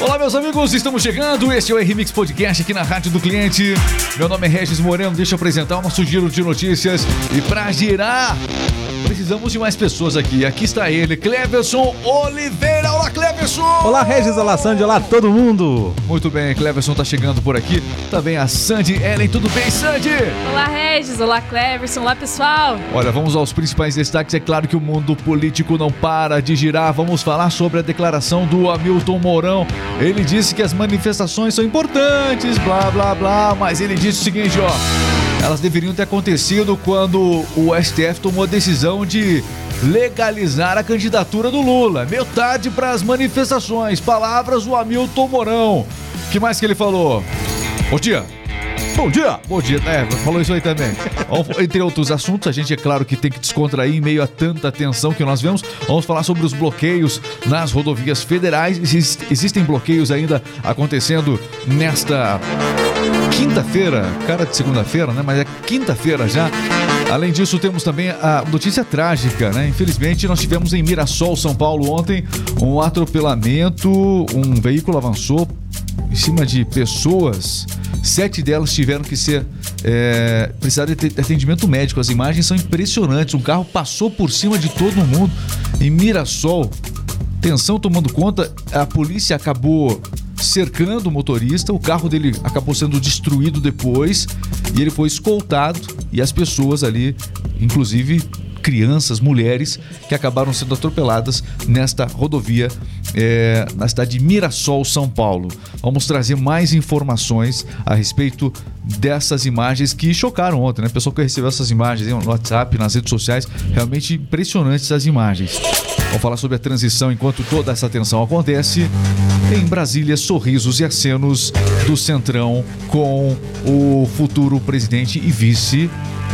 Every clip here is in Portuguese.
Olá, meus amigos, estamos chegando. Este é o RMix Podcast aqui na Rádio do Cliente. Meu nome é Regis Moreno. Deixa eu apresentar o nosso giro de notícias. E para girar, precisamos de mais pessoas aqui. Aqui está ele, Cleverson Oliveira. Olá, Cleverson! Olá, Regis, olá, Sandy, olá, todo mundo! Muito bem, Cleverson tá chegando por aqui. Também a Sandy Ellen. Tudo bem, Sandy? Olá, Regis. Olá, Cleverson. Olá, pessoal. Olha, vamos aos principais destaques. É claro que o mundo político não para de girar. Vamos falar sobre a declaração do Hamilton Mourão. Ele disse que as manifestações são importantes, blá blá blá, mas ele disse o seguinte, ó. Elas deveriam ter acontecido quando o STF tomou a decisão de legalizar a candidatura do Lula. Meio tarde para as manifestações. Palavras do Hamilton Mourão. que mais que ele falou? Bom dia. Bom dia! Bom dia, é, falou isso aí também. Entre outros assuntos, a gente é claro que tem que descontrair em meio a tanta tensão que nós vemos. Vamos falar sobre os bloqueios nas rodovias federais. Existem bloqueios ainda acontecendo nesta quinta-feira, cara de segunda-feira, né? Mas é quinta-feira já. Além disso, temos também a notícia trágica, né? Infelizmente, nós tivemos em Mirassol, São Paulo, ontem, um atropelamento. Um veículo avançou em cima de pessoas Sete delas tiveram que ser. É, de atendimento médico. As imagens são impressionantes. Um carro passou por cima de todo mundo em Mirassol. Tensão tomando conta, a polícia acabou cercando o motorista, o carro dele acabou sendo destruído depois e ele foi escoltado e as pessoas ali, inclusive crianças, mulheres que acabaram sendo atropeladas nesta rodovia é, na cidade de Mirassol, São Paulo. Vamos trazer mais informações a respeito dessas imagens que chocaram ontem, né? pessoal que recebeu essas imagens no WhatsApp, nas redes sociais, realmente impressionantes as imagens. Vamos falar sobre a transição enquanto toda essa tensão acontece. Em Brasília, sorrisos e acenos do Centrão com o futuro presidente e vice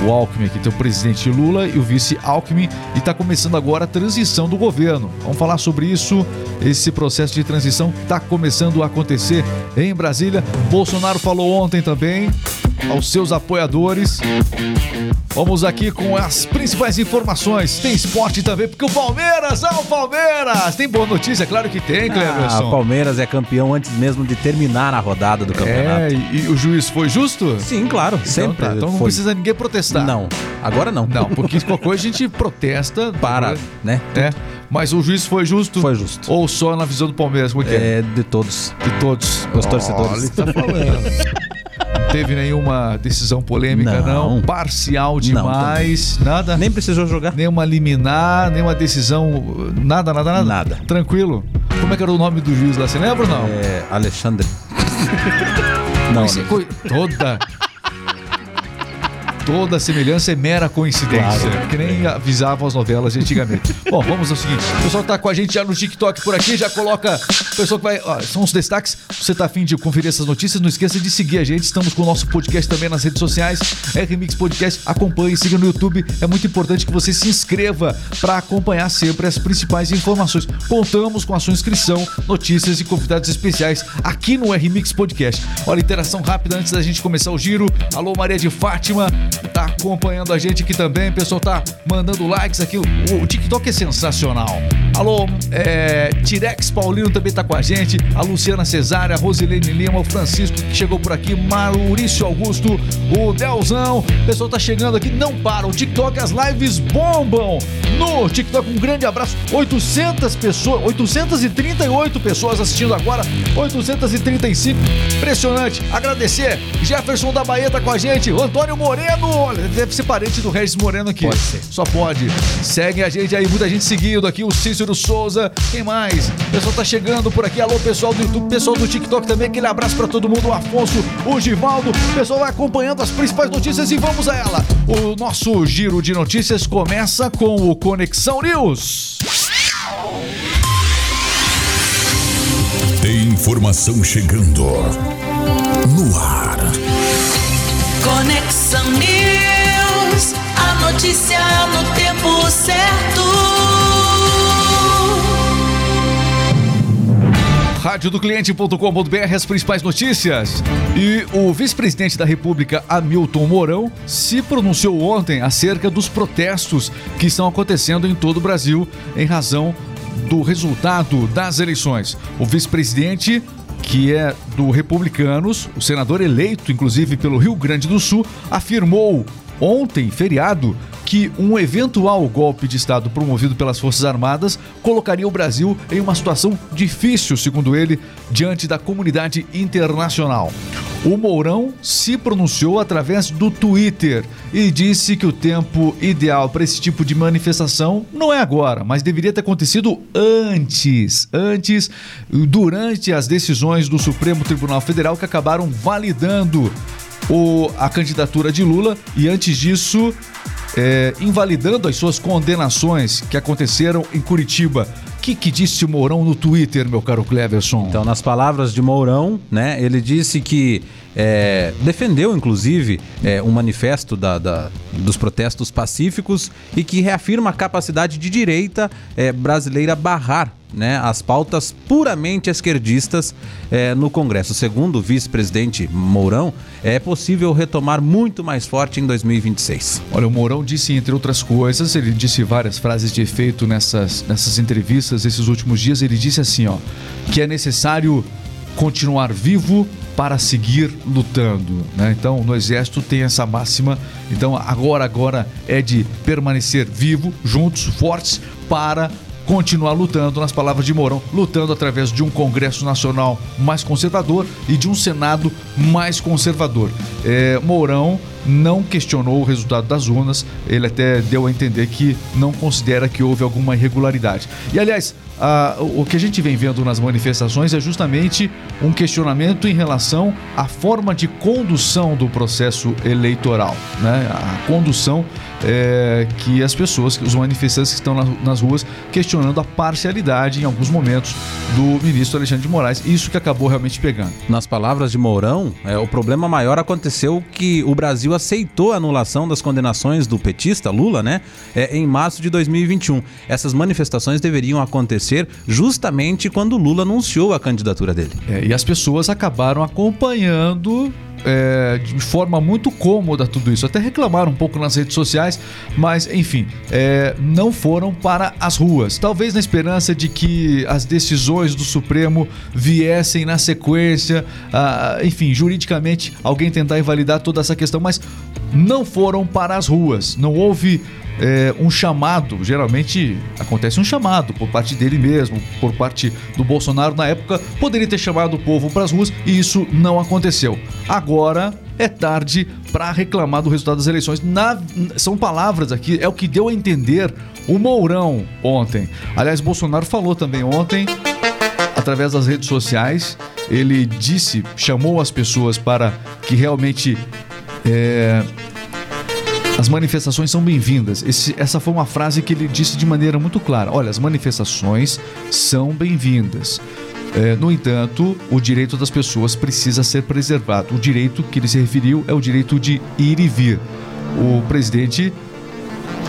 o Alckmin aqui tem o presidente Lula e o vice Alckmin e está começando agora a transição do governo. Vamos falar sobre isso. Esse processo de transição está começando a acontecer em Brasília. Bolsonaro falou ontem também aos seus apoiadores. Vamos aqui com as principais informações. Tem esporte também, porque o Palmeiras, ah, o Palmeiras! Tem boa notícia? Claro que tem, Cleverson. Ah, o Palmeiras é campeão antes mesmo de terminar a rodada do campeonato. É, e, e o juiz foi justo? Sim, claro, então, sempre. Tá, então não precisa ninguém protestar. Não, agora não. Não, porque qualquer coisa a gente protesta. Para, né? É. Mas o juiz foi justo? Foi justo. Ou só na visão do Palmeiras? Como é, é? é de todos. De todos. Os torcedores. Olha, tá falando. teve nenhuma decisão polêmica, não. não. Parcial demais, não, nada. Nem precisou jogar. Nenhuma liminar, nenhuma decisão, nada, nada, nada. Nada. Tranquilo. Como é que era o nome do juiz lá? Você lembra ou não? É. Alexandre. não. Né? Toda toda semelhança é mera coincidência. Claro. Que nem avisavam as novelas antigamente. Bom, vamos ao seguinte: o pessoal tá com a gente já no TikTok por aqui, já coloca. O pessoal que vai. Ó, são os destaques. Você tá afim de conferir essas notícias? Não esqueça de seguir a gente. Estamos com o nosso podcast também nas redes sociais. RMix Podcast. Acompanhe, siga no YouTube. É muito importante que você se inscreva para acompanhar sempre as principais informações. Contamos com a sua inscrição, notícias e convidados especiais aqui no RMix Podcast. Olha, interação rápida antes da gente começar o giro. Alô, Maria de Fátima tá acompanhando a gente aqui também. O pessoal tá mandando likes aqui. O, TikTok é sensacional. Alô, é, Tirex Paulino também tá com a gente. A Luciana Cesária, a Rosilene Lima, o Francisco que chegou por aqui, Maurício Augusto, o Delzão. O pessoal tá chegando aqui, não para. O TikTok, as lives bombam no TikTok. Um grande abraço. 800 pessoas, 838 pessoas assistindo agora. 835. Impressionante. Agradecer. Jefferson da Bahia tá com a gente. Antônio Moreno olha, deve ser parente do Regis Moreno aqui. Pode ser. Só pode. Segue a gente aí, muita gente seguindo aqui, o Cícero Souza. Quem mais? O pessoal tá chegando por aqui. Alô, pessoal do YouTube, pessoal do TikTok também. Aquele abraço para todo mundo. O Afonso, o Givaldo. O pessoal vai acompanhando as principais notícias e vamos a ela. O nosso giro de notícias começa com o Conexão News. Tem informação chegando no ar. Conexão News, a notícia no tempo certo. Rádio do cliente.com.br, as principais notícias. E o vice-presidente da República, Hamilton Mourão, se pronunciou ontem acerca dos protestos que estão acontecendo em todo o Brasil em razão do resultado das eleições. O vice-presidente que é do Republicanos, o senador eleito, inclusive, pelo Rio Grande do Sul, afirmou ontem, feriado, que um eventual golpe de Estado promovido pelas Forças Armadas colocaria o Brasil em uma situação difícil, segundo ele, diante da comunidade internacional. O Mourão se pronunciou através do Twitter e disse que o tempo ideal para esse tipo de manifestação não é agora, mas deveria ter acontecido antes, antes, durante as decisões do Supremo Tribunal Federal que acabaram validando o, a candidatura de Lula e antes disso é, invalidando as suas condenações que aconteceram em Curitiba. O que, que disse Mourão no Twitter, meu caro Cleverson? Então, nas palavras de Mourão, né, ele disse que é, defendeu, inclusive, é, um manifesto da, da, dos protestos pacíficos e que reafirma a capacidade de direita é, brasileira barrar né, as pautas puramente esquerdistas é, no Congresso. Segundo o vice-presidente Mourão, é possível retomar muito mais forte em 2026. Olha, o Mourão disse, entre outras coisas, ele disse várias frases de efeito nessas, nessas entrevistas esses últimos dias. Ele disse assim, ó, que é necessário continuar vivo para seguir lutando, né? Então, no exército tem essa máxima. Então, agora agora é de permanecer vivo, juntos, fortes para continuar lutando, nas palavras de Mourão, lutando através de um Congresso Nacional mais conservador e de um Senado mais conservador. É, Mourão não questionou o resultado das urnas, ele até deu a entender que não considera que houve alguma irregularidade. E aliás, a, o que a gente vem vendo nas manifestações é justamente um questionamento em relação à forma de condução do processo eleitoral, né? A condução é, que as pessoas, os manifestantes que estão na, nas ruas questionando a parcialidade em alguns momentos do ministro Alexandre de Moraes, isso que acabou realmente pegando. Nas palavras de Mourão, é, o problema maior aconteceu que o Brasil aceitou a anulação das condenações do petista Lula, né, é, em março de 2021. Essas manifestações deveriam acontecer justamente quando Lula anunciou a candidatura dele. É, e as pessoas acabaram acompanhando é, de forma muito cômoda tudo isso. Até reclamaram um pouco nas redes sociais, mas enfim, é, não foram para as ruas. Talvez na esperança de que as decisões do Supremo viessem na sequência, ah, enfim, juridicamente alguém tentar invalidar toda essa questão, mas não foram para as ruas. Não houve é, um chamado, geralmente acontece um chamado por parte dele mesmo, por parte do Bolsonaro na época, poderia ter chamado o povo para as ruas e isso não aconteceu. Agora é tarde para reclamar do resultado das eleições. Na, são palavras aqui, é o que deu a entender o Mourão ontem. Aliás, Bolsonaro falou também ontem, através das redes sociais, ele disse, chamou as pessoas para que realmente. É, as manifestações são bem-vindas. Essa foi uma frase que ele disse de maneira muito clara. Olha, as manifestações são bem-vindas. É, no entanto, o direito das pessoas precisa ser preservado. O direito que ele se referiu é o direito de ir e vir. O presidente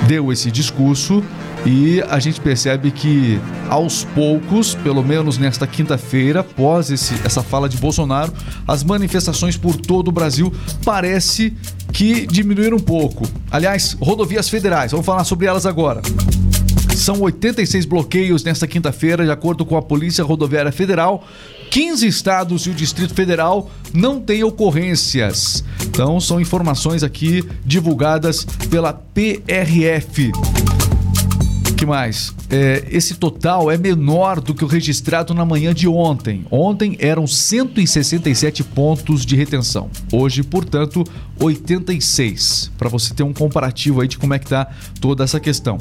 deu esse discurso e a gente percebe que aos poucos, pelo menos nesta quinta-feira, após esse, essa fala de Bolsonaro, as manifestações por todo o Brasil parece que diminuíram um pouco. Aliás, rodovias federais, vamos falar sobre elas agora. São 86 bloqueios nesta quinta-feira, de acordo com a Polícia Rodoviária Federal. 15 estados e o Distrito Federal não têm ocorrências. Então, são informações aqui divulgadas pela PRF que mais? É, esse total é menor do que o registrado na manhã de ontem. Ontem eram 167 pontos de retenção. Hoje, portanto, 86. Para você ter um comparativo aí de como é que tá toda essa questão.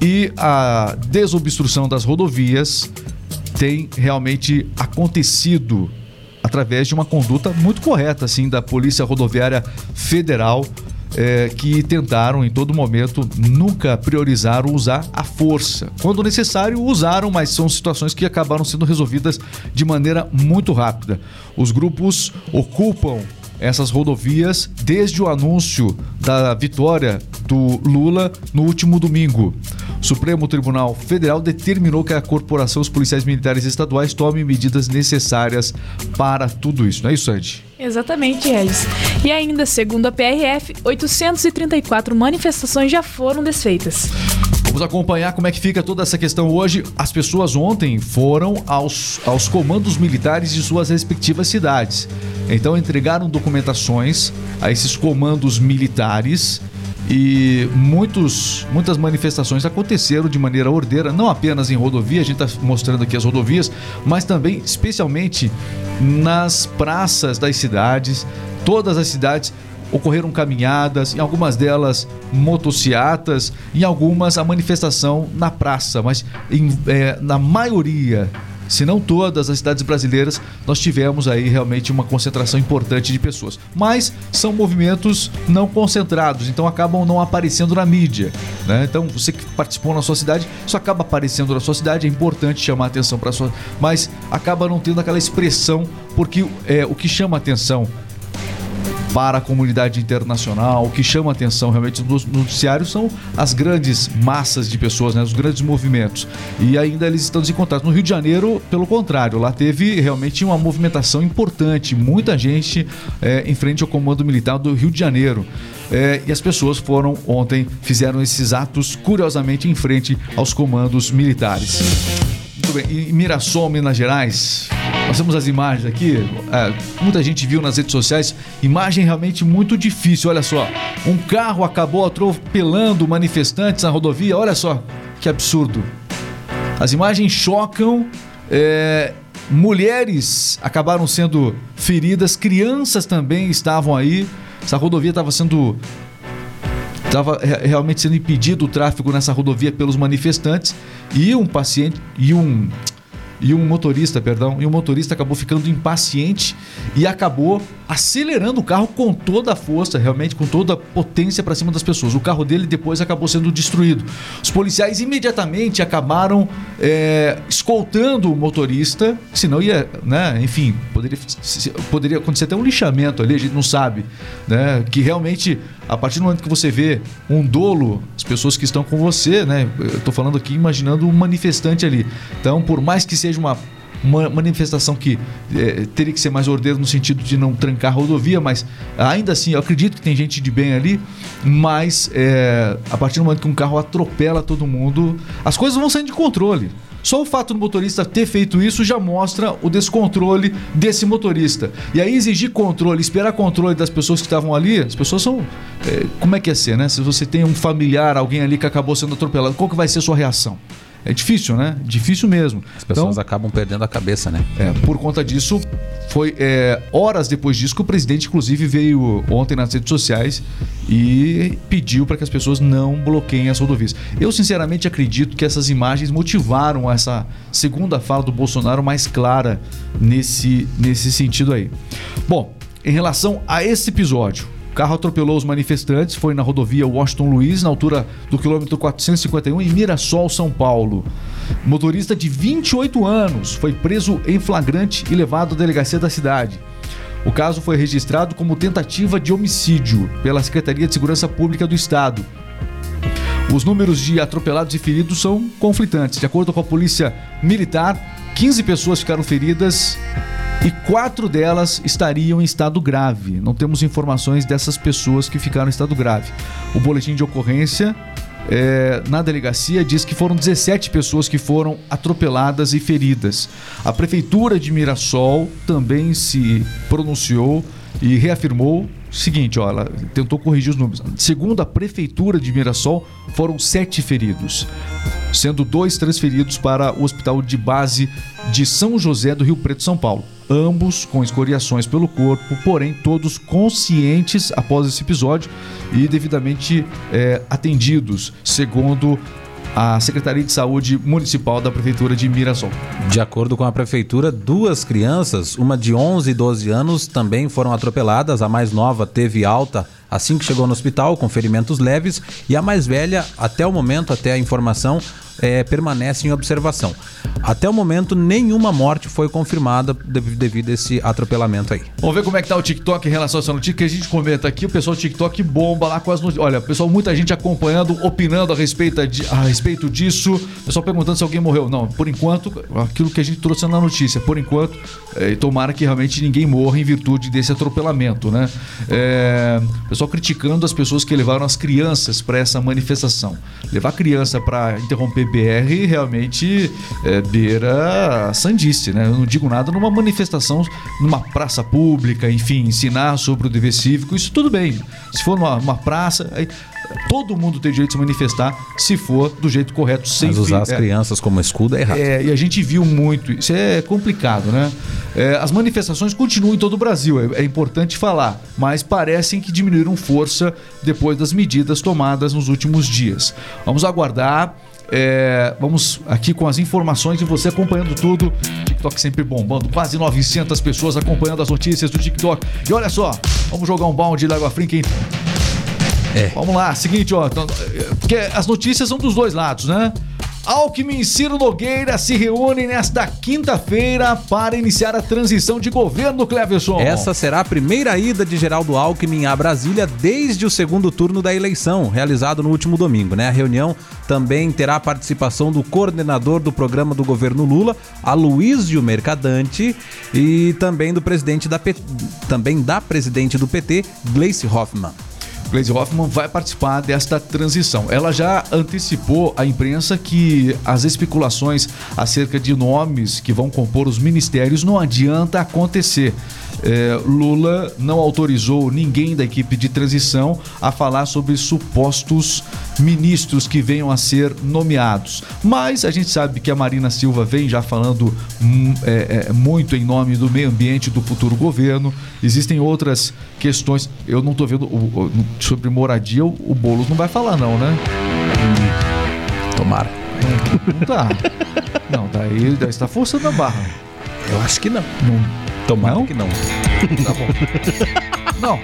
E a desobstrução das rodovias tem realmente acontecido através de uma conduta muito correta assim da Polícia Rodoviária Federal é, que tentaram em todo momento nunca priorizaram usar a força. Quando necessário, usaram, mas são situações que acabaram sendo resolvidas de maneira muito rápida. Os grupos ocupam essas rodovias desde o anúncio da vitória do Lula no último domingo. O Supremo Tribunal Federal determinou que a corporação, os policiais militares estaduais, tomem medidas necessárias para tudo isso. Não é isso, Ed? Exatamente, Regis. E ainda, segundo a PRF, 834 manifestações já foram desfeitas. Vamos acompanhar como é que fica toda essa questão hoje. As pessoas ontem foram aos, aos comandos militares de suas respectivas cidades. Então entregaram documentações a esses comandos militares e muitos, muitas manifestações aconteceram de maneira ordeira, não apenas em rodovia, a gente está mostrando aqui as rodovias, mas também, especialmente, nas praças das cidades. Todas as cidades ocorreram caminhadas, em algumas delas motociatas, em algumas a manifestação na praça, mas em, é, na maioria se não todas as cidades brasileiras, nós tivemos aí realmente uma concentração importante de pessoas. Mas são movimentos não concentrados, então acabam não aparecendo na mídia. Né? Então, você que participou na sua cidade, isso acaba aparecendo na sua cidade, é importante chamar atenção para sua. Mas acaba não tendo aquela expressão, porque é, o que chama atenção para a comunidade internacional. O que chama atenção realmente nos noticiários são as grandes massas de pessoas, né, os grandes movimentos. E ainda eles estão desencontrados. No Rio de Janeiro, pelo contrário, lá teve realmente uma movimentação importante, muita gente é, em frente ao comando militar do Rio de Janeiro. É, e as pessoas foram ontem, fizeram esses atos curiosamente em frente aos comandos militares. Muito bem, em Mirassol, Minas Gerais, nós temos as imagens aqui, é, muita gente viu nas redes sociais, imagem realmente muito difícil, olha só. Um carro acabou atropelando manifestantes na rodovia, olha só que absurdo. As imagens chocam, é, mulheres acabaram sendo feridas, crianças também estavam aí, essa rodovia estava sendo estava realmente sendo impedido o tráfego nessa rodovia pelos manifestantes e um paciente e um e um motorista, perdão, e um motorista acabou ficando impaciente e acabou acelerando o carro com toda a força, realmente com toda a potência para cima das pessoas. O carro dele depois acabou sendo destruído. Os policiais imediatamente acabaram é, escoltando o motorista, senão ia, né, enfim, poderia, poderia acontecer até um lixamento ali, a gente não sabe, né, que realmente a partir do momento que você vê um dolo, as pessoas que estão com você, né? Eu tô falando aqui imaginando um manifestante ali. Então, por mais que seja uma uma manifestação que é, teria que ser mais ordeira no sentido de não trancar a rodovia, mas ainda assim eu acredito que tem gente de bem ali, mas é, a partir do momento que um carro atropela todo mundo, as coisas vão saindo de controle. Só o fato do motorista ter feito isso já mostra o descontrole desse motorista. E aí exigir controle, esperar controle das pessoas que estavam ali, as pessoas são. É, como é que é ser, né? Se você tem um familiar, alguém ali que acabou sendo atropelado, qual que vai ser a sua reação? É difícil, né? Difícil mesmo. As pessoas então, acabam perdendo a cabeça, né? É, por conta disso, foi é, horas depois disso que o presidente, inclusive, veio ontem nas redes sociais e pediu para que as pessoas não bloqueiem as rodovias. Eu, sinceramente, acredito que essas imagens motivaram essa segunda fala do Bolsonaro mais clara nesse, nesse sentido aí. Bom, em relação a esse episódio, o carro atropelou os manifestantes, foi na rodovia Washington Luiz, na altura do quilômetro 451, em Mirassol, São Paulo. Motorista de 28 anos foi preso em flagrante e levado à delegacia da cidade. O caso foi registrado como tentativa de homicídio pela Secretaria de Segurança Pública do Estado. Os números de atropelados e feridos são conflitantes. De acordo com a Polícia Militar, 15 pessoas ficaram feridas e quatro delas estariam em estado grave. Não temos informações dessas pessoas que ficaram em estado grave. O boletim de ocorrência é, na delegacia diz que foram 17 pessoas que foram atropeladas e feridas. A prefeitura de Mirassol também se pronunciou e reafirmou o seguinte, ó, ela tentou corrigir os números. Segundo a prefeitura de Mirassol, foram sete feridos, sendo dois transferidos para o hospital de base de São José do Rio Preto, São Paulo ambos com escoriações pelo corpo, porém todos conscientes após esse episódio e devidamente é, atendidos, segundo a Secretaria de Saúde Municipal da Prefeitura de Mirassol. De acordo com a Prefeitura, duas crianças, uma de 11 e 12 anos, também foram atropeladas. A mais nova teve alta assim que chegou no hospital, com ferimentos leves, e a mais velha, até o momento, até a informação, é, permanece em observação. Até o momento, nenhuma morte foi confirmada de- devido a esse atropelamento aí. Vamos ver como é que tá o TikTok em relação a essa notícia que a gente comenta aqui. O pessoal do TikTok bomba lá com as notícias. Olha, pessoal, muita gente acompanhando, opinando a respeito, de- a respeito disso. Pessoal perguntando se alguém morreu. Não, por enquanto, aquilo que a gente trouxe na notícia. Por enquanto, é, tomara que realmente ninguém morra em virtude desse atropelamento, né? É, pessoal criticando as pessoas que levaram as crianças para essa manifestação. Levar criança para interromper BR realmente é, beira a sandice, né? Eu não digo nada numa manifestação, numa praça pública, enfim, ensinar sobre o dever cívico, isso tudo bem. Se for numa, numa praça, aí, todo mundo tem direito de se manifestar se for do jeito correto, sem Mas usar fi- as é, crianças como escudo é errado. é, e a gente viu muito, isso é complicado, né? É, as manifestações continuam em todo o Brasil, é, é importante falar, mas parecem que diminuíram força depois das medidas tomadas nos últimos dias. Vamos aguardar. É, vamos aqui com as informações e você acompanhando tudo. TikTok sempre bombando, quase 900 pessoas acompanhando as notícias do TikTok. E olha só, vamos jogar um balde de água fria quem É. Vamos lá, seguinte, ó. então, é, Porque as notícias são dos dois lados, né? Alckmin e Ciro Nogueira se reúnem nesta quinta-feira para iniciar a transição de governo, Cleverson. Essa será a primeira ida de Geraldo Alckmin a Brasília desde o segundo turno da eleição, realizado no último domingo. Né? A reunião também terá a participação do coordenador do programa do governo Lula, Aloysio Mercadante, e também do presidente da P... também da presidente do PT, Gleice Hoffmann. Gleisi Hoffmann vai participar desta transição. Ela já antecipou à imprensa que as especulações acerca de nomes que vão compor os ministérios não adianta acontecer. É, Lula não autorizou ninguém da equipe de transição a falar sobre supostos ministros que venham a ser nomeados. Mas a gente sabe que a Marina Silva vem já falando é, é, muito em nome do meio ambiente do futuro governo. Existem outras questões. Eu não estou vendo o- o- sobre moradia, o, o Boulos não vai falar, não, né? Tomara. Não tá. Não, daí está forçando a barra. Eu acho que não. Não. Tomara Não? que não. Tá bom. Não.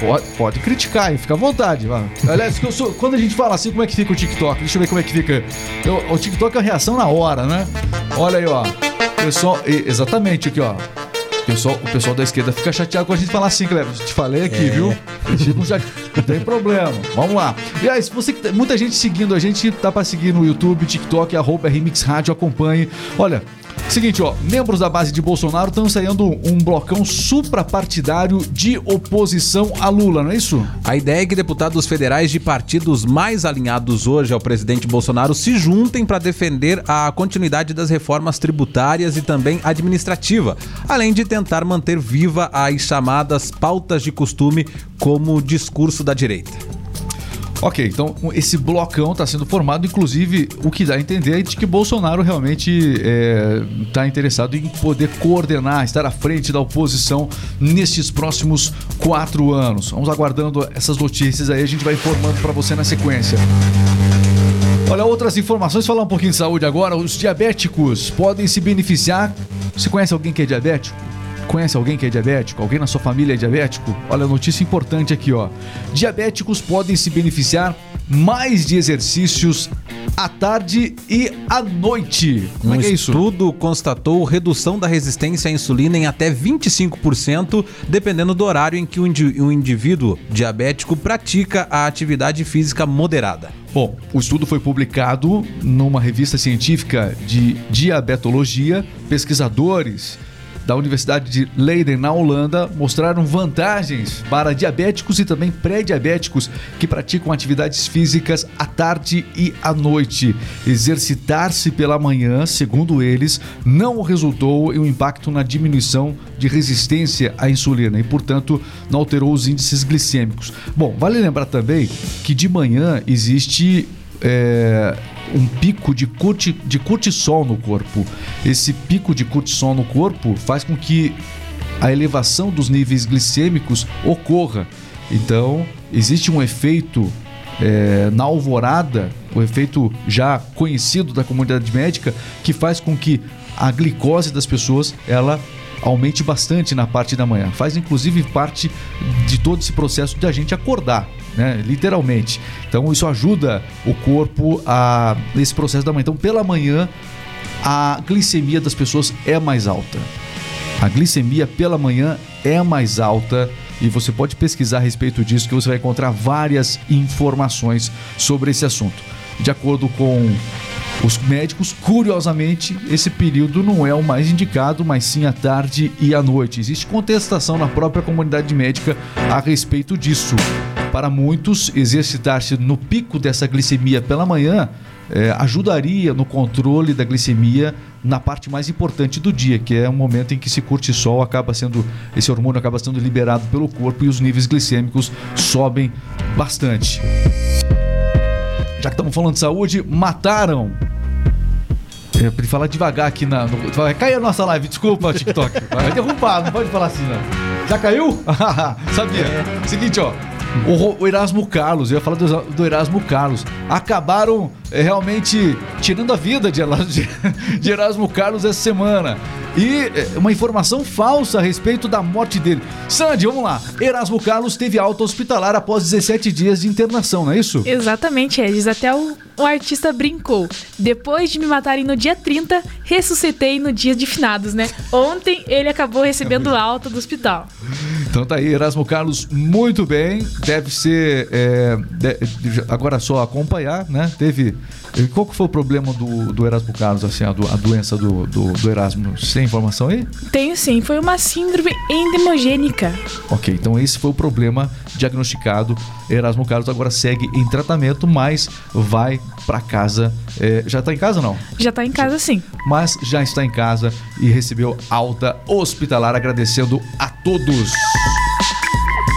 Pode, pode criticar aí, fica à vontade. vai. Aliás, que eu sou- quando a gente fala assim, como é que fica o TikTok? Deixa eu ver como é que fica. Eu- o TikTok é a reação na hora, né? Olha aí, ó. Pessoal, exatamente aqui, ó. Pessoal, o pessoal da esquerda fica chateado quando a gente falar assim, Cleber. Te falei aqui, viu? Eles ficam Não tem problema. Vamos lá. E aí, se você que tá- muita gente seguindo a gente, tá pra seguir no YouTube, TikTok, arroba Remix Rádio, acompanhe. Olha, seguinte, ó, membros da base de Bolsonaro estão ensaiando um blocão suprapartidário de oposição a Lula, não é isso? A ideia é que deputados federais de partidos mais alinhados hoje ao presidente Bolsonaro se juntem para defender a continuidade das reformas tributárias e também administrativa, além de tentar manter viva as chamadas pautas de costume como discurso da direita. Ok, então esse blocão está sendo formado, inclusive o que dá a entender é de que Bolsonaro realmente está interessado em poder coordenar, estar à frente da oposição nestes próximos quatro anos. Vamos aguardando essas notícias aí, a gente vai informando para você na sequência. Olha, outras informações, falar um pouquinho de saúde agora. Os diabéticos podem se beneficiar. Você conhece alguém que é diabético? Conhece alguém que é diabético? Alguém na sua família é diabético? Olha, notícia importante aqui, ó. Diabéticos podem se beneficiar mais de exercícios à tarde e à noite. Como um é é isso? estudo constatou redução da resistência à insulina em até 25%, dependendo do horário em que o indivíduo diabético pratica a atividade física moderada. Bom, o estudo foi publicado numa revista científica de diabetologia. Pesquisadores da Universidade de Leiden, na Holanda, mostraram vantagens para diabéticos e também pré-diabéticos que praticam atividades físicas à tarde e à noite. Exercitar-se pela manhã, segundo eles, não resultou em um impacto na diminuição de resistência à insulina e, portanto, não alterou os índices glicêmicos. Bom, vale lembrar também que de manhã existe é, um pico de, corti, de cortisol no corpo. Esse pico de cortisol no corpo faz com que a elevação dos níveis glicêmicos ocorra. Então, existe um efeito é, na alvorada, o efeito já conhecido da comunidade médica, que faz com que a glicose das pessoas ela aumente bastante na parte da manhã. Faz inclusive parte de todo esse processo de a gente acordar, né? Literalmente. Então isso ajuda o corpo a nesse processo da manhã. Então pela manhã a glicemia das pessoas é mais alta. A glicemia pela manhã é mais alta e você pode pesquisar a respeito disso que você vai encontrar várias informações sobre esse assunto. De acordo com os médicos, curiosamente, esse período não é o mais indicado, mas sim a tarde e a noite. Existe contestação na própria comunidade médica a respeito disso. Para muitos, exercitar-se no pico dessa glicemia pela manhã é, ajudaria no controle da glicemia na parte mais importante do dia, que é o momento em que esse cortisol acaba sendo, esse hormônio acaba sendo liberado pelo corpo e os níveis glicêmicos sobem bastante. Já que estamos falando de saúde, mataram. Eu prefiro falar devagar aqui na. No, vai cair a nossa live, desculpa, TikTok. Vai derrubar, não pode falar assim, não. Já caiu? Sabia. É. Seguinte, ó. O, o, Erasmo Carlos, eu ia falar do, do Erasmo Carlos, acabaram é, realmente tirando a vida de, de, de Erasmo Carlos essa semana. E é, uma informação falsa a respeito da morte dele. Sandy, vamos lá. Erasmo Carlos teve alta hospitalar após 17 dias de internação, não é isso? Exatamente, Edis. Até o, o artista brincou. Depois de me matarem no dia 30, ressuscitei no dia de finados, né? Ontem ele acabou recebendo alta do hospital. Então tá aí, Erasmo Carlos, muito bem. Deve ser. É, de, agora só acompanhar, né? Teve qual que foi o problema do, do Erasmo Carlos, assim, a, do, a doença do, do, do, Erasmo? Você tem informação aí? Tenho sim, foi uma síndrome endemogênica. Ok, então esse foi o problema diagnosticado. Erasmo Carlos agora segue em tratamento, mas vai para casa. É, já tá em casa ou não? Já tá em casa sim. Mas já está em casa e recebeu alta hospitalar, agradecendo a todos.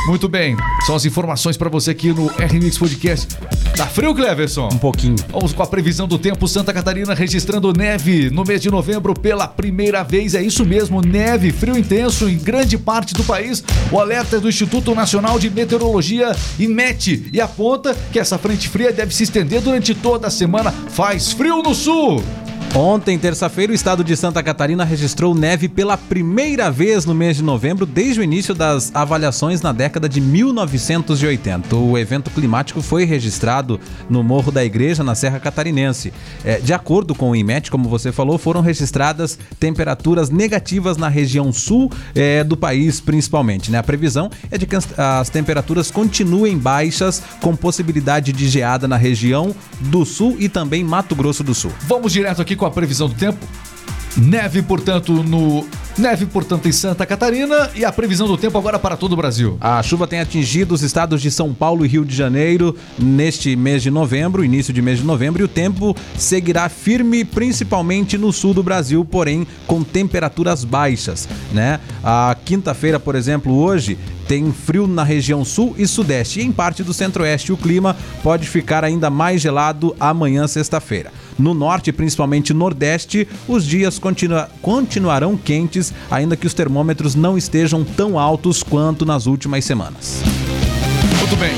Muito bem, são as informações para você aqui no RMX Podcast. Tá frio, Cleverson? Um pouquinho. Vamos com a previsão do tempo. Santa Catarina registrando neve no mês de novembro pela primeira vez. É isso mesmo, neve, frio intenso em grande parte do país. O alerta é do Instituto Nacional de Meteorologia IMET e aponta que essa frente fria deve se estender durante toda a semana. Faz frio no sul. Ontem, terça-feira, o estado de Santa Catarina registrou neve pela primeira vez no mês de novembro, desde o início das avaliações na década de 1980. O evento climático foi registrado no Morro da Igreja, na Serra Catarinense. É, de acordo com o IMET, como você falou, foram registradas temperaturas negativas na região sul é, do país, principalmente. Né? A previsão é de que as, as temperaturas continuem baixas, com possibilidade de geada na região do sul e também Mato Grosso do Sul. Vamos direto aqui com a previsão do tempo. Neve, portanto, no Neve, portanto, em Santa Catarina e a previsão do tempo agora para todo o Brasil. A chuva tem atingido os estados de São Paulo e Rio de Janeiro neste mês de novembro, início de mês de novembro, e o tempo seguirá firme, principalmente no sul do Brasil, porém com temperaturas baixas, né? A quinta-feira, por exemplo, hoje tem frio na região sul e sudeste e em parte do centro-oeste. O clima pode ficar ainda mais gelado amanhã, sexta-feira. No norte, principalmente nordeste, os dias continua, continuarão quentes, ainda que os termômetros não estejam tão altos quanto nas últimas semanas. Muito bem.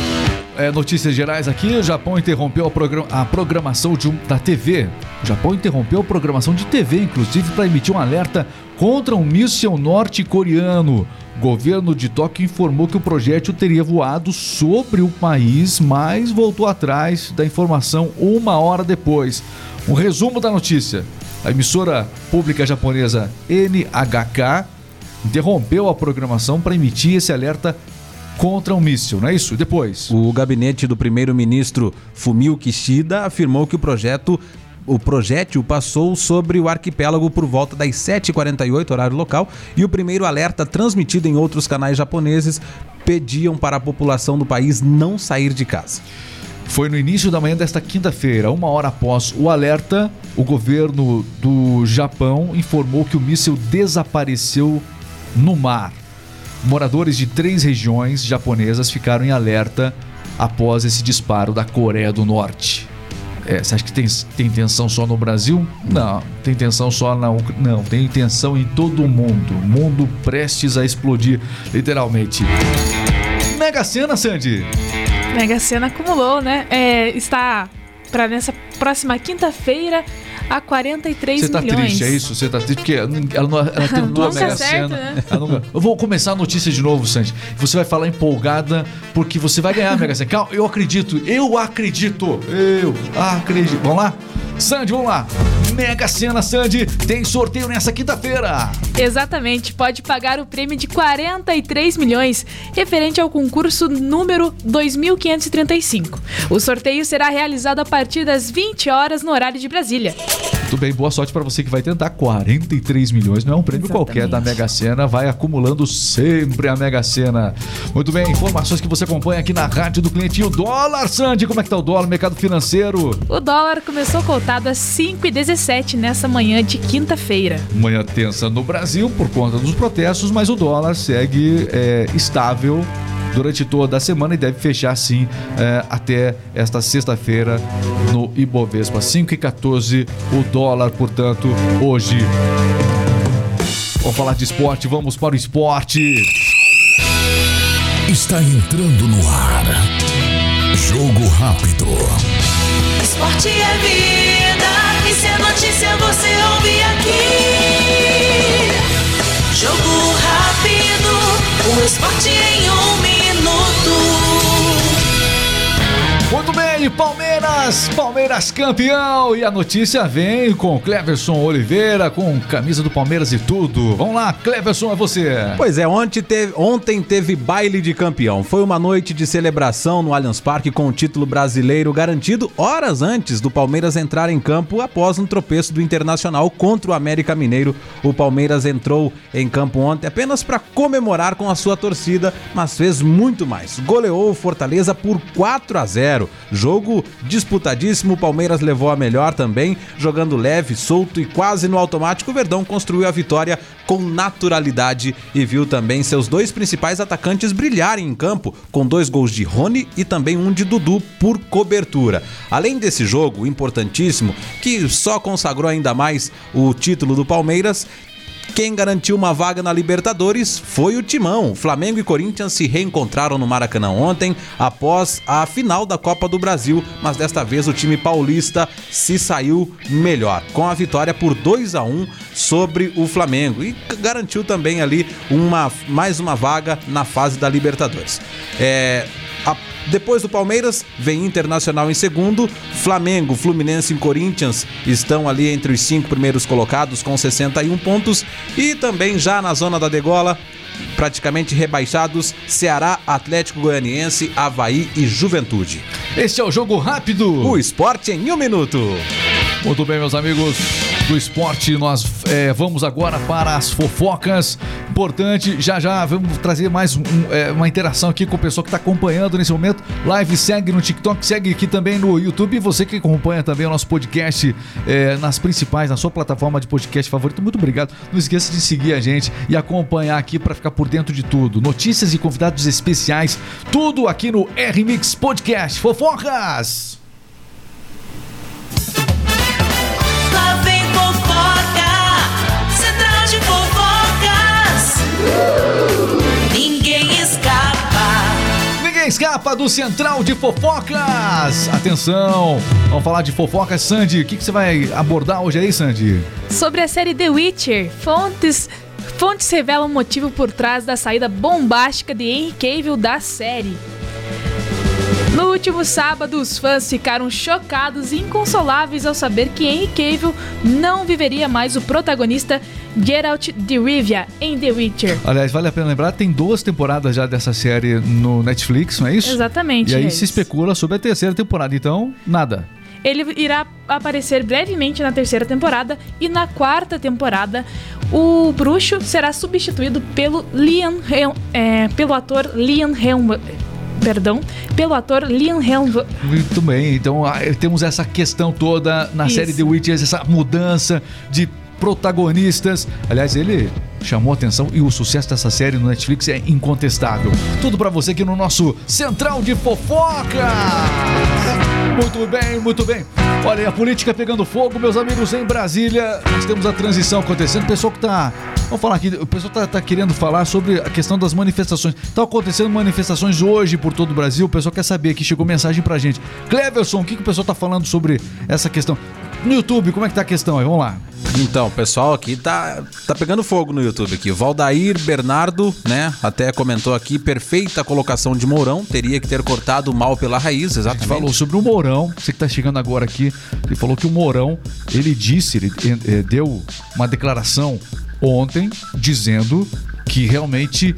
É, notícias gerais aqui, o Japão interrompeu a, program a programação um, da TV. O Japão interrompeu a programação de TV, inclusive, para emitir um alerta contra um míssil norte-coreano. O governo de Tóquio informou que o projétil teria voado sobre o país, mas voltou atrás da informação uma hora depois. Um resumo da notícia: a emissora pública japonesa NHK interrompeu a programação para emitir esse alerta contra um míssil, não é isso? Depois. O gabinete do primeiro-ministro Fumio Kishida afirmou que o projeto o projétil passou sobre o arquipélago por volta das 7h48, horário local, e o primeiro alerta transmitido em outros canais japoneses pediam para a população do país não sair de casa. Foi no início da manhã desta quinta-feira, uma hora após o alerta, o governo do Japão informou que o míssil desapareceu no mar. Moradores de três regiões japonesas ficaram em alerta após esse disparo da Coreia do Norte. É, você acha que tem, tem tensão só no Brasil? Não, tem tensão só na Não, tem tensão em todo o mundo. Mundo prestes a explodir, literalmente. Mega Sena, Sandy! Mega Sena acumulou, né? É, está para nessa próxima quinta-feira a 43 Você tá milhões. triste, é isso? Você tá triste porque ela, não, ela tentou a Mega Sena. né? Eu vou começar a notícia de novo, Sandy. Você vai falar empolgada porque você vai ganhar a Mega Sena. Calma, eu acredito, eu acredito, eu acredito. Vamos lá? Sandy, vamos lá. Mega Sena, Sandy, tem sorteio nessa quinta-feira. Exatamente, pode pagar o prêmio de 43 milhões, referente ao concurso número 2535. O sorteio será realizado a partir das 20 horas no horário de Brasília. Tudo bem, boa sorte pra você que vai tentar 43 milhões. Não é um prêmio Exatamente. qualquer da Mega Sena, vai acumulando sempre a Mega Sena. Muito bem, informações que você acompanha aqui na Rádio do Cliente. E o dólar, Sandy, como é que tá o dólar, mercado financeiro? O dólar começou cotado a 5,17 nessa manhã de quinta-feira. Manhã tensa no Brasil por conta dos protestos, mas o dólar segue é, estável durante toda a semana e deve fechar sim é, até esta sexta-feira no Ibovespa. 5,14 o dólar, portanto, hoje. Vamos falar de esporte, vamos para o esporte. Está entrando no ar. Jogo rápido. Esporte é vida, e se é notícia você ouve aqui. Jogo rápido, o esporte em um minuto. Muito bem, Palmeiras, Palmeiras campeão. E a notícia vem com Cleverson Oliveira, com camisa do Palmeiras e tudo. Vamos lá, Cleverson, é você. Pois é, ontem teve, ontem teve baile de campeão. Foi uma noite de celebração no Allianz Parque com o título brasileiro garantido horas antes do Palmeiras entrar em campo após um tropeço do Internacional contra o América Mineiro. O Palmeiras entrou em campo ontem apenas para comemorar com a sua torcida, mas fez muito mais. Goleou o Fortaleza por 4 a 0. Jogo disputadíssimo, o Palmeiras levou a melhor também, jogando leve, solto e quase no automático. O Verdão construiu a vitória com naturalidade e viu também seus dois principais atacantes brilharem em campo, com dois gols de Rony e também um de Dudu por cobertura. Além desse jogo importantíssimo, que só consagrou ainda mais o título do Palmeiras, quem garantiu uma vaga na Libertadores foi o Timão. Flamengo e Corinthians se reencontraram no Maracanã ontem após a final da Copa do Brasil, mas desta vez o time paulista se saiu melhor, com a vitória por 2 a 1 sobre o Flamengo e garantiu também ali uma mais uma vaga na fase da Libertadores. É, depois do Palmeiras, vem Internacional em segundo, Flamengo, Fluminense e Corinthians estão ali entre os cinco primeiros colocados com 61 pontos e também já na zona da degola, praticamente rebaixados, Ceará, Atlético Goianiense, Havaí e Juventude. Este é o jogo rápido. O esporte em um minuto. Muito bem, meus amigos do esporte, nós é, vamos agora para as fofocas. Importante, já já vamos trazer mais um- é, uma interação aqui com o pessoal que está acompanhando nesse momento. Live segue no TikTok, segue aqui também no YouTube. E você que acompanha também o nosso podcast é, nas principais, na sua plataforma de podcast favorito, muito obrigado. Não esqueça de seguir a gente e acompanhar aqui para ficar por dentro de tudo. Notícias e convidados especiais, tudo aqui no R-Mix Podcast. Fofocas! Ninguém escapa. Ninguém escapa do Central de Fofocas! Atenção! Vamos falar de fofocas, Sandy. O que, que você vai abordar hoje aí, Sandy? Sobre a série The Witcher, fontes, fontes revelam o motivo por trás da saída bombástica de Henry Cavill da série. No último sábado, os fãs ficaram chocados e inconsoláveis ao saber que Henry Cavill não viveria mais o protagonista Geralt de Rivia em The Witcher. Aliás, vale a pena lembrar, tem duas temporadas já dessa série no Netflix, não é isso? Exatamente. E aí Regis. se especula sobre a terceira temporada, então, nada. Ele irá aparecer brevemente na terceira temporada e na quarta temporada o bruxo será substituído pelo Liam é, pelo ator Liam Helm, perdão, pelo ator Liam Helm, Muito bem, então ah, temos essa questão toda na Isso. série The Witcher, essa mudança de protagonistas. Aliás, ele chamou atenção e o sucesso dessa série no Netflix é incontestável. Tudo pra você aqui no nosso Central de Fofoca. Muito bem, muito bem. Olha a política pegando fogo, meus amigos, em Brasília. Nós temos a transição acontecendo. O pessoal que tá. Vamos falar aqui, o pessoal tá, tá querendo falar sobre a questão das manifestações. Tá acontecendo manifestações hoje por todo o Brasil. O pessoal quer saber aqui, chegou mensagem pra gente. Cleverson, o que, que o pessoal tá falando sobre essa questão? No YouTube, como é que tá a questão aí? Vamos lá. Então, pessoal aqui tá, tá pegando fogo no YouTube aqui. Valdair Bernardo, né? Até comentou aqui, perfeita colocação de Mourão. Teria que ter cortado o mal pela raiz, exatamente. gente falou sobre o Mourão, você que tá chegando agora aqui, ele falou que o Mourão, ele disse, ele eh, eh, deu uma declaração ontem dizendo que realmente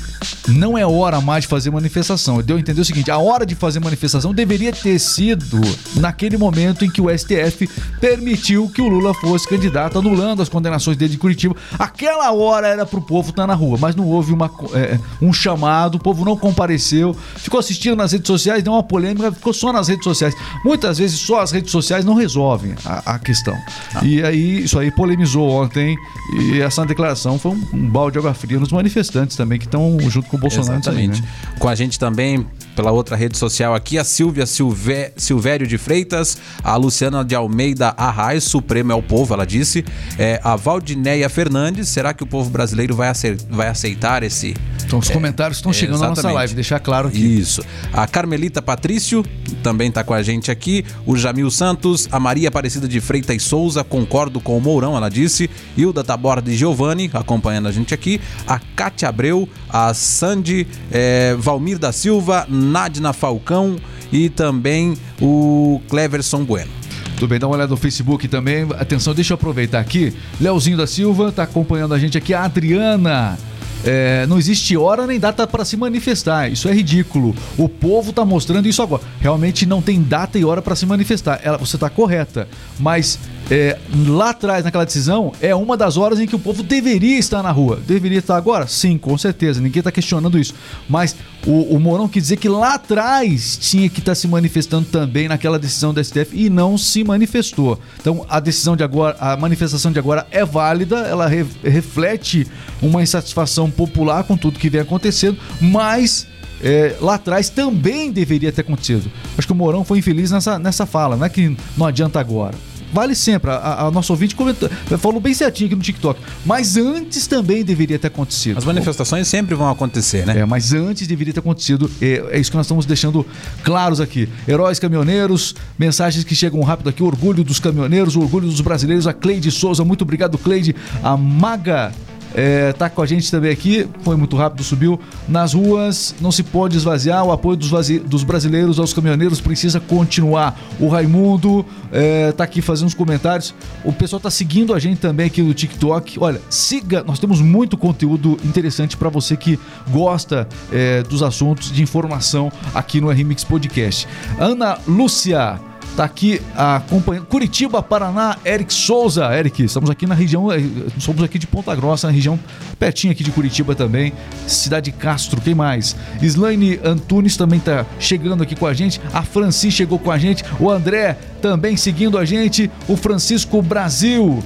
não é hora mais de fazer manifestação. Deu a entender o seguinte: a hora de fazer manifestação deveria ter sido naquele momento em que o STF permitiu que o Lula fosse candidato, anulando as condenações dele de Curitiba. Aquela hora era pro povo estar na rua, mas não houve uma, eh, um chamado, o povo não compareceu, ficou assistindo nas redes sociais, deu uma polêmica, ficou só nas redes sociais. Muitas vezes só as redes sociais não resolvem a, a questão. E aí, isso aí polemizou ontem, e essa declaração foi um, um balde de água fria nos manifestantes também, que estão junto com o Bolsonaro nisso aí, Exatamente. né? Com a gente também, pela outra rede social aqui, a Silvia Silvé, Silvério de Freitas, a Luciana de Almeida Arraes, Supremo é o povo, ela disse. É, a Valdineia Fernandes, será que o povo brasileiro vai, ace- vai aceitar esse. Então os comentários estão chegando na nossa exatamente. live, deixar claro aqui. Isso. A Carmelita Patrício também tá com a gente aqui. O Jamil Santos, a Maria Aparecida de Freitas Souza, concordo com o Mourão, ela disse. Hilda Taborda de Giovanni, acompanhando a gente aqui. A Cátia Abreu, a Sandy eh, Valmir da Silva, Nadina Falcão e também o Cleverson Bueno. Tudo bem, dá uma olhada no Facebook também. Atenção, deixa eu aproveitar aqui. Leozinho da Silva tá acompanhando a gente aqui. A Adriana. É, não existe hora nem data para se manifestar. Isso é ridículo. O povo tá mostrando isso agora. Realmente não tem data e hora para se manifestar. Ela, você tá correta. Mas é, lá atrás, naquela decisão, é uma das horas em que o povo deveria estar na rua. Deveria estar agora? Sim, com certeza. Ninguém tá questionando isso. Mas o, o Mourão quis dizer que lá atrás tinha que estar se manifestando também naquela decisão da STF e não se manifestou. Então a decisão de agora, a manifestação de agora é válida, ela re- reflete uma insatisfação popular com tudo que vem acontecendo, mas é, lá atrás também deveria ter acontecido. Acho que o Mourão foi infeliz nessa, nessa fala, não é que não adianta agora. Vale sempre, a, a, nosso ouvinte comentou, falou bem certinho aqui no TikTok, mas antes também deveria ter acontecido. As manifestações sempre vão acontecer, né? É, mas antes deveria ter acontecido. É, é isso que nós estamos deixando claros aqui. Heróis caminhoneiros, mensagens que chegam rápido aqui. Orgulho dos caminhoneiros, orgulho dos brasileiros. A Cleide Souza, muito obrigado, Cleide. A Maga. É, tá com a gente também aqui, foi muito rápido, subiu. Nas ruas não se pode esvaziar, o apoio dos, vazi- dos brasileiros aos caminhoneiros precisa continuar. O Raimundo é, tá aqui fazendo os comentários. O pessoal tá seguindo a gente também aqui no TikTok. Olha, siga, nós temos muito conteúdo interessante para você que gosta é, dos assuntos de informação aqui no RMix Podcast. Ana Lúcia. Tá aqui acompanhando. Curitiba, Paraná, Eric Souza. Eric, estamos aqui na região. eh, Somos aqui de Ponta Grossa, na região pertinho aqui de Curitiba também. Cidade de Castro, quem mais? Slaine Antunes também tá chegando aqui com a gente. A Franci chegou com a gente. O André também seguindo a gente. O Francisco Brasil.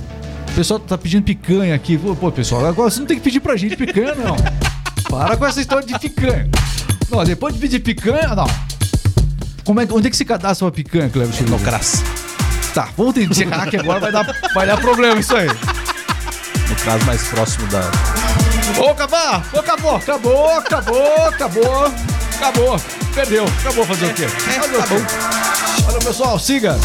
O pessoal tá pedindo picanha aqui. Pô, pessoal, agora você não tem que pedir pra gente picanha, não. Para com essa história de picanha. Não, depois de pedir picanha, não. Como é, onde é que se cadastra uma picanha, Cleber? CRAS. Tá, vamos ter que agora vai dar, vai dar problema isso aí. No CRAS mais próximo da. Ô, acabar! Ô, acabou, acabou, acabou, acabou, acabou. Perdeu, acabou fazer o quê? Fazer o quê? Olha, pessoal, siga